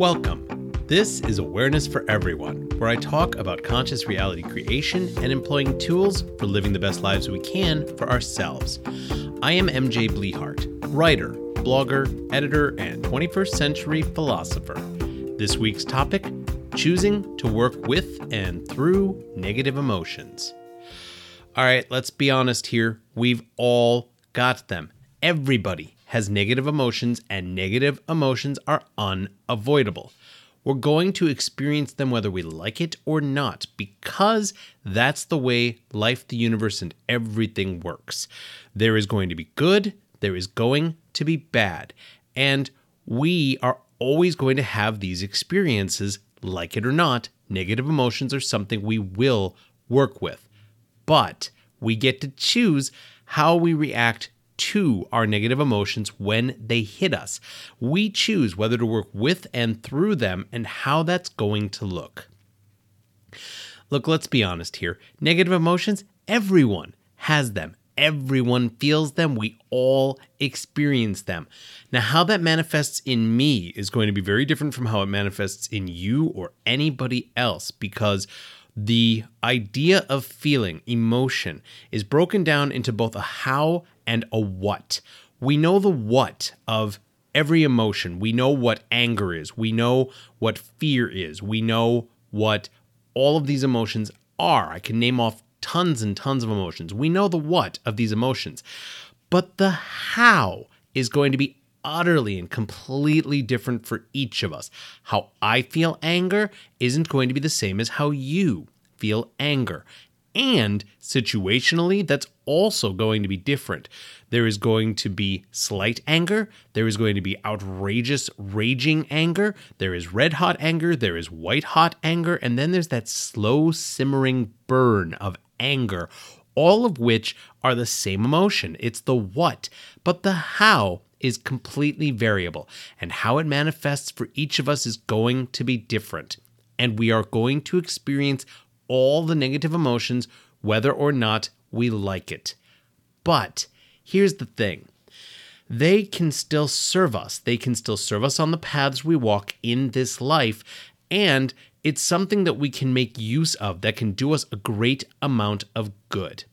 Welcome. This is Awareness for Everyone, where I talk about conscious reality creation and employing tools for living the best lives we can for ourselves. I am MJ Blehart, writer, blogger, editor, and 21st century philosopher. This week's topic choosing to work with and through negative emotions. All right, let's be honest here. We've all got them. Everybody has negative emotions, and negative emotions are unavoidable. We're going to experience them whether we like it or not, because that's the way life, the universe, and everything works. There is going to be good, there is going to be bad, and we are always going to have these experiences, like it or not. Negative emotions are something we will work with, but we get to choose how we react to our negative emotions when they hit us. We choose whether to work with and through them and how that's going to look. Look, let's be honest here. Negative emotions, everyone has them. Everyone feels them. We all experience them. Now, how that manifests in me is going to be very different from how it manifests in you or anybody else because the idea of feeling, emotion, is broken down into both a how and a what. We know the what of every emotion. We know what anger is. We know what fear is. We know what all of these emotions are. I can name off tons and tons of emotions. We know the what of these emotions. But the how is going to be utterly and completely different for each of us. How I feel anger isn't going to be the same as how you feel anger. And situationally, that's also going to be different. There is going to be slight anger. There is going to be outrageous, raging anger. There is red hot anger. There is white hot anger. And then there's that slow, simmering burn of anger, all of which are the same emotion. It's the what, but the how is completely variable. And how it manifests for each of us is going to be different. And we are going to experience all the negative emotions, whether or not we like it. But here's the thing they can still serve us. They can still serve us on the paths we walk in this life. And it's something that we can make use of that can do us a great amount of good.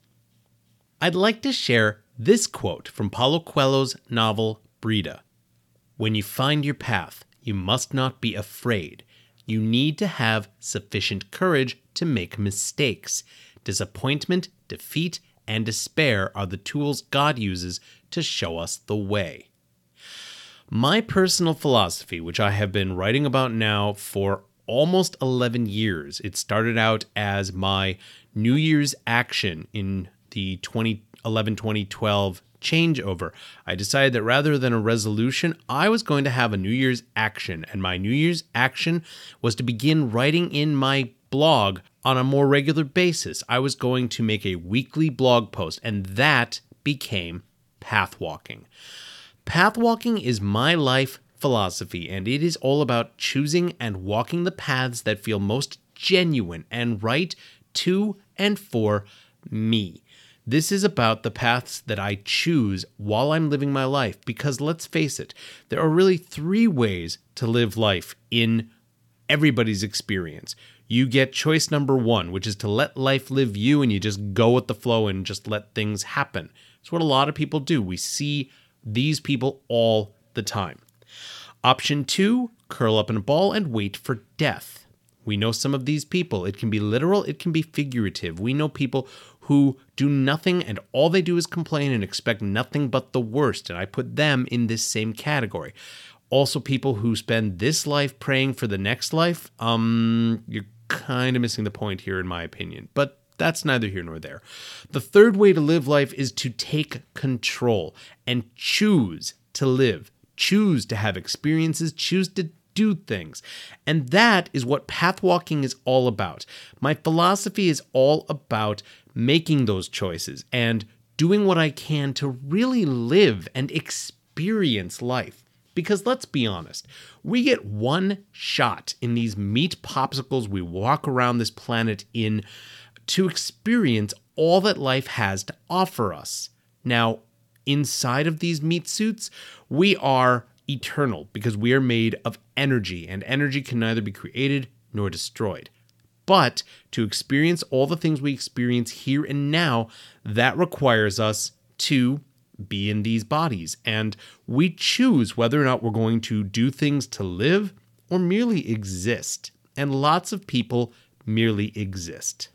I'd like to share this quote from Paulo Coelho's novel Brida When you find your path, you must not be afraid. You need to have sufficient courage to make mistakes. Disappointment, defeat, and despair are the tools God uses to show us the way. My personal philosophy, which I have been writing about now for almost 11 years, it started out as my New Year's action in the 2011 2012 changeover. I decided that rather than a resolution, I was going to have a New Year's action. And my New Year's action was to begin writing in my blog on a more regular basis. I was going to make a weekly blog post, and that became pathwalking. Pathwalking is my life philosophy, and it is all about choosing and walking the paths that feel most genuine and right to and for me. This is about the paths that I choose while I'm living my life, because let's face it, there are really three ways to live life in everybody's experience you get choice number one, which is to let life live you and you just go with the flow and just let things happen. It's what a lot of people do. We see these people all the time. Option two, curl up in a ball and wait for death. We know some of these people. It can be literal, it can be figurative. We know people who do nothing and all they do is complain and expect nothing but the worst. And I put them in this same category. Also, people who spend this life praying for the next life, um, you're kind of missing the point here, in my opinion. But that's neither here nor there. The third way to live life is to take control and choose to live, choose to have experiences, choose to do things. And that is what pathwalking is all about. My philosophy is all about making those choices and doing what I can to really live and experience life. Because let's be honest, we get one shot in these meat popsicles we walk around this planet in to experience all that life has to offer us. Now, inside of these meat suits, we are eternal because we are made of energy, and energy can neither be created nor destroyed. But to experience all the things we experience here and now, that requires us to be in these bodies. And we choose whether or not we're going to do things to live or merely exist. And lots of people merely exist.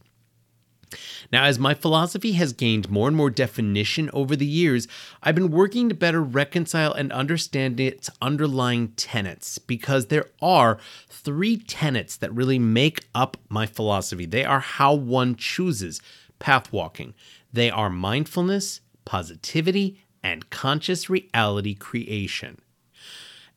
Now, as my philosophy has gained more and more definition over the years, I've been working to better reconcile and understand its underlying tenets because there are three tenets that really make up my philosophy. They are how one chooses path walking, they are mindfulness, positivity, and conscious reality creation.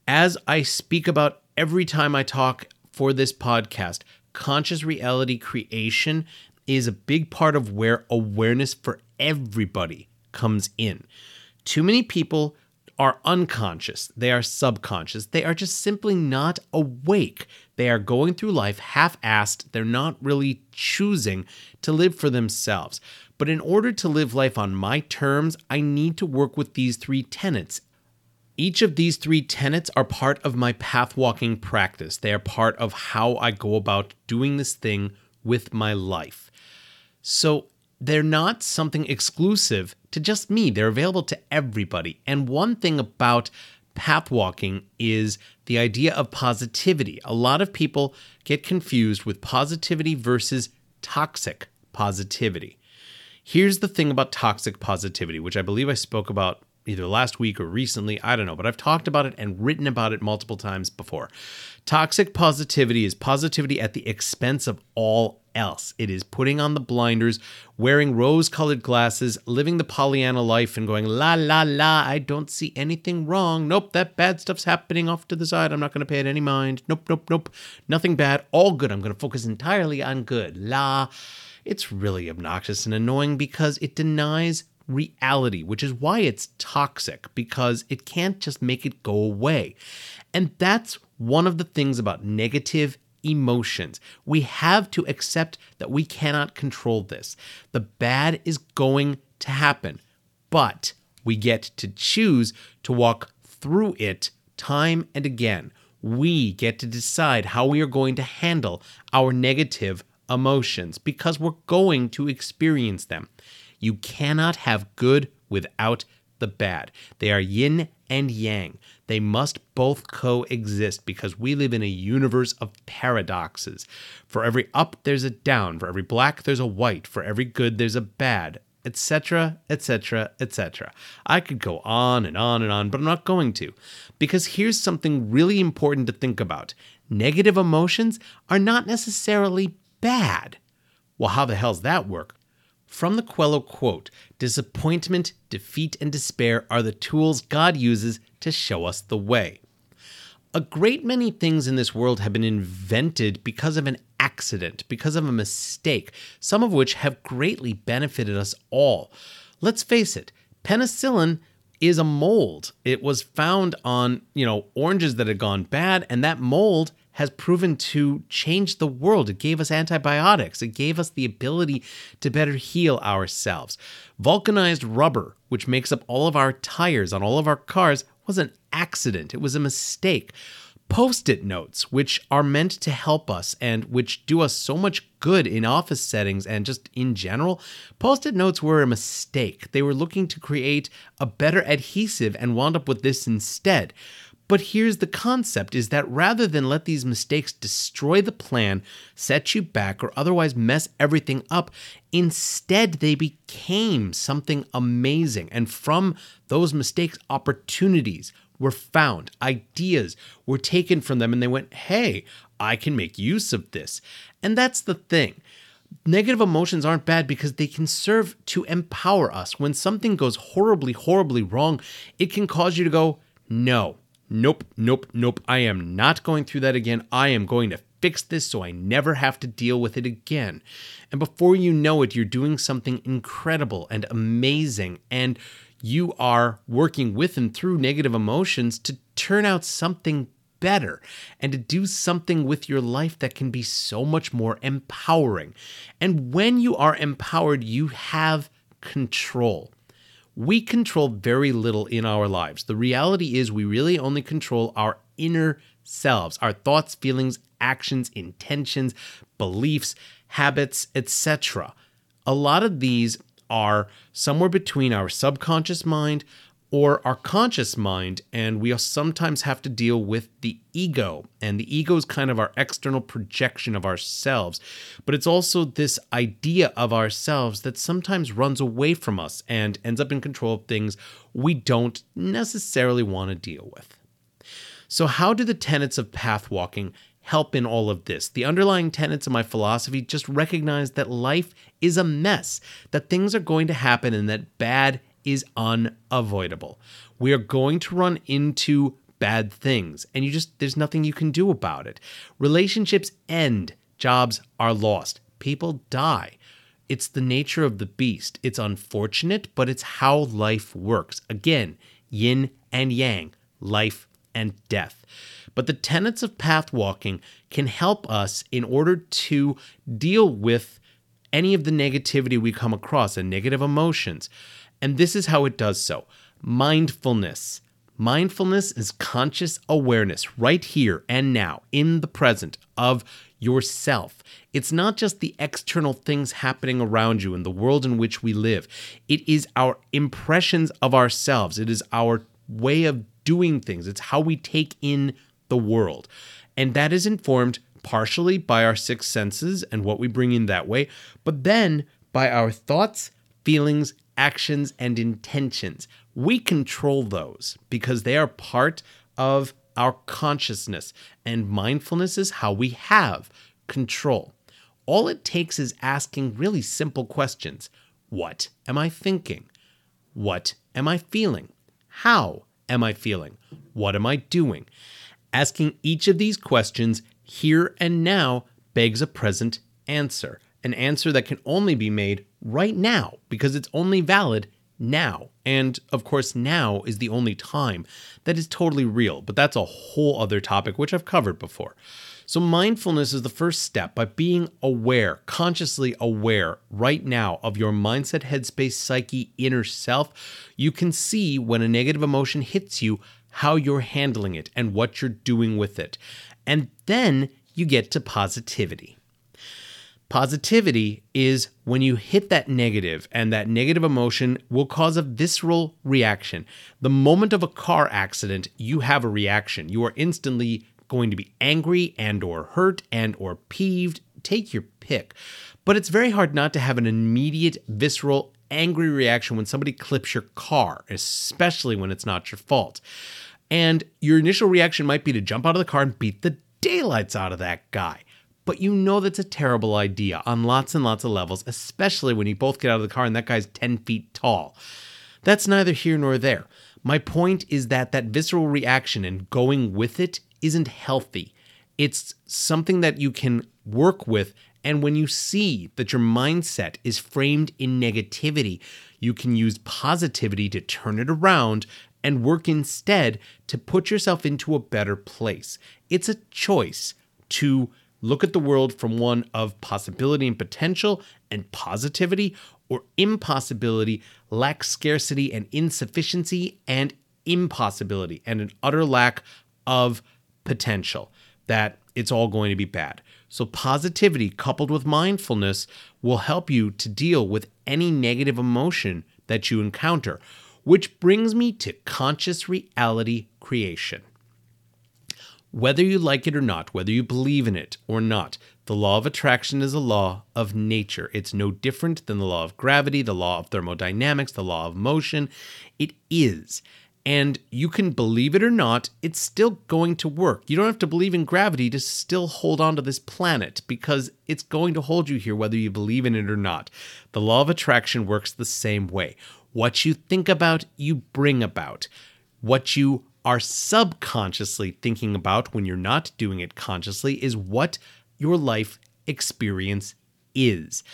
As I speak about every time I talk for this podcast, conscious reality creation is a big part of where awareness for everybody comes in. Too many people are unconscious, they are subconscious, they are just simply not awake. They are going through life half assed, they're not really choosing to live for themselves. But in order to live life on my terms, I need to work with these three tenets. Each of these three tenets are part of my path walking practice. They are part of how I go about doing this thing with my life. So they're not something exclusive to just me, they're available to everybody. And one thing about path walking is the idea of positivity. A lot of people get confused with positivity versus toxic positivity. Here's the thing about toxic positivity, which I believe I spoke about either last week or recently. I don't know, but I've talked about it and written about it multiple times before. Toxic positivity is positivity at the expense of all else. It is putting on the blinders, wearing rose colored glasses, living the Pollyanna life, and going, la, la, la, I don't see anything wrong. Nope, that bad stuff's happening off to the side. I'm not going to pay it any mind. Nope, nope, nope. Nothing bad. All good. I'm going to focus entirely on good. La. It's really obnoxious and annoying because it denies reality, which is why it's toxic, because it can't just make it go away. And that's one of the things about negative emotions. We have to accept that we cannot control this. The bad is going to happen, but we get to choose to walk through it time and again. We get to decide how we are going to handle our negative emotions because we're going to experience them. You cannot have good without the bad. They are yin and yang. They must both coexist because we live in a universe of paradoxes. For every up, there's a down. For every black, there's a white. For every good, there's a bad, etc., etc., etc. I could go on and on and on, but I'm not going to. Because here's something really important to think about negative emotions are not necessarily bad. Well, how the hell's that work? From the Coelho quote Disappointment, defeat, and despair are the tools God uses to show us the way. A great many things in this world have been invented because of an accident, because of a mistake, some of which have greatly benefited us all. Let's face it, penicillin is a mold. It was found on, you know, oranges that had gone bad, and that mold has proven to change the world. It gave us antibiotics, it gave us the ability to better heal ourselves. Vulcanized rubber, which makes up all of our tires on all of our cars, was an accident, it was a mistake. Post it notes, which are meant to help us and which do us so much good in office settings and just in general, post it notes were a mistake. They were looking to create a better adhesive and wound up with this instead. But here's the concept is that rather than let these mistakes destroy the plan, set you back, or otherwise mess everything up, instead they became something amazing. And from those mistakes, opportunities were found, ideas were taken from them, and they went, hey, I can make use of this. And that's the thing. Negative emotions aren't bad because they can serve to empower us. When something goes horribly, horribly wrong, it can cause you to go, no, Nope, nope, nope. I am not going through that again. I am going to fix this so I never have to deal with it again. And before you know it, you're doing something incredible and amazing. And you are working with and through negative emotions to turn out something better and to do something with your life that can be so much more empowering. And when you are empowered, you have control. We control very little in our lives. The reality is, we really only control our inner selves, our thoughts, feelings, actions, intentions, beliefs, habits, etc. A lot of these are somewhere between our subconscious mind, or our conscious mind, and we sometimes have to deal with the ego. And the ego is kind of our external projection of ourselves, but it's also this idea of ourselves that sometimes runs away from us and ends up in control of things we don't necessarily want to deal with. So, how do the tenets of path walking help in all of this? The underlying tenets of my philosophy just recognize that life is a mess, that things are going to happen, and that bad is unavoidable. We are going to run into bad things, and you just, there's nothing you can do about it. Relationships end, jobs are lost, people die. It's the nature of the beast. It's unfortunate, but it's how life works. Again, yin and yang, life and death. But the tenets of path walking can help us in order to deal with any of the negativity we come across and negative emotions. And this is how it does so mindfulness. Mindfulness is conscious awareness right here and now in the present of yourself. It's not just the external things happening around you in the world in which we live, it is our impressions of ourselves, it is our way of doing things, it's how we take in the world. And that is informed partially by our six senses and what we bring in that way, but then by our thoughts, feelings, actions, and intentions. We control those because they are part of our consciousness, and mindfulness is how we have control. All it takes is asking really simple questions What am I thinking? What am I feeling? How am I feeling? What am I doing? Asking each of these questions here and now begs a present answer an answer that can only be made right now because it's only valid now. And of course, now is the only time that is totally real, but that's a whole other topic which I've covered before. So, mindfulness is the first step by being aware, consciously aware right now of your mindset, headspace, psyche, inner self. You can see when a negative emotion hits you, how you're handling it and what you're doing with it. And then you get to positivity. Positivity is when you hit that negative, and that negative emotion will cause a visceral reaction. The moment of a car accident, you have a reaction. You are instantly going to be angry and or hurt and or peeved. Take your pick. But it's very hard not to have an immediate visceral angry reaction when somebody clips your car, especially when it's not your fault. And your initial reaction might be to jump out of the car and beat the daylights out of that guy but you know that's a terrible idea on lots and lots of levels, especially when you both get out of the car and that guy's 10 feet tall. That's neither here nor there. My point is that that visceral reaction and going with it isn't healthy. It's something that you can work with. And when you see that your mindset is framed in negativity, you can use positivity to turn it around and work instead to put yourself into a better place. It's a choice to look at the world from one of possibility and potential and positivity, or impossibility, lack scarcity and insufficiency, and impossibility and an utter lack of potential, that it's all going to be bad. So, positivity coupled with mindfulness will help you to deal with any negative emotion that you encounter, which brings me to conscious reality creation. Whether you like it or not, whether you believe in it or not, the law of attraction is a law of nature. It's no different than the law of gravity, the law of thermodynamics, the law of motion. It is. And you can believe it or not, it's still going to work. You don't have to believe in gravity to still hold on to this planet because it's going to hold you here whether you believe in it or not. The law of attraction works the same way. What you think about, you bring about. What you are subconsciously thinking about when you're not doing it consciously is what your life experience is.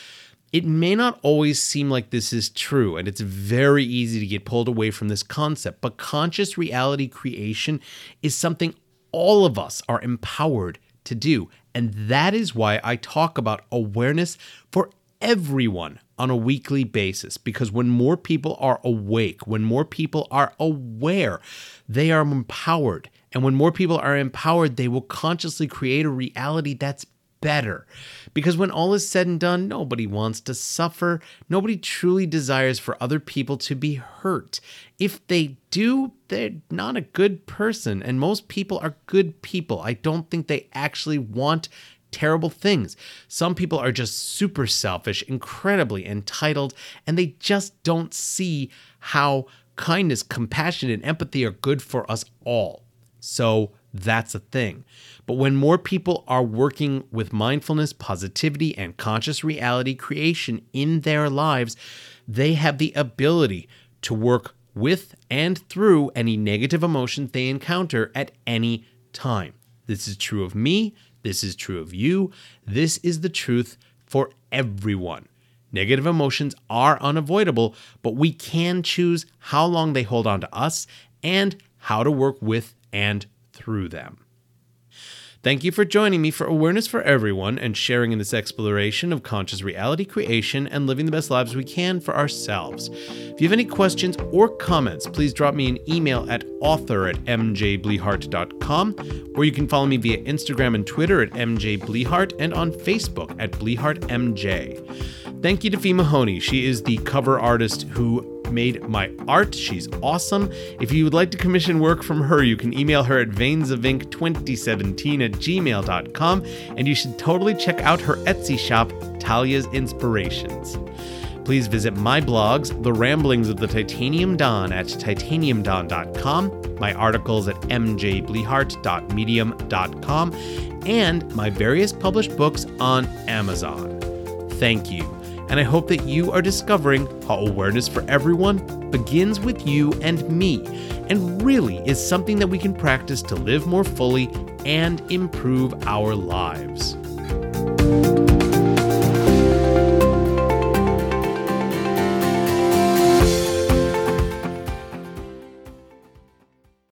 It may not always seem like this is true, and it's very easy to get pulled away from this concept, but conscious reality creation is something all of us are empowered to do. And that is why I talk about awareness for everyone on a weekly basis because when more people are awake, when more people are aware, they are empowered. And when more people are empowered, they will consciously create a reality that's better. Because when all is said and done, nobody wants to suffer. Nobody truly desires for other people to be hurt. If they do, they're not a good person. And most people are good people. I don't think they actually want terrible things. Some people are just super selfish, incredibly entitled, and they just don't see how kindness, compassion, and empathy are good for us all. So that's a thing. But when more people are working with mindfulness, positivity, and conscious reality creation in their lives, they have the ability to work with and through any negative emotions they encounter at any time. This is true of me. This is true of you. This is the truth for everyone. Negative emotions are unavoidable, but we can choose how long they hold on to us and how to work with and through them. Thank you for joining me for Awareness for Everyone and sharing in this exploration of conscious reality creation and living the best lives we can for ourselves. If you have any questions or comments, please drop me an email at author at mjblehart.com, or you can follow me via Instagram and Twitter at mjblehart and on Facebook at blehartmj. Thank you to Fee Mahoney. She is the cover artist who made my art. She's awesome. If you would like to commission work from her, you can email her at veinsofink2017 at gmail.com, and you should totally check out her Etsy shop, Talia's Inspirations. Please visit my blogs, The Ramblings of the Titanium Don at titaniumdon.com, my articles at mjblehart.medium.com, and my various published books on Amazon. Thank you and I hope that you are discovering how awareness for everyone begins with you and me, and really is something that we can practice to live more fully and improve our lives.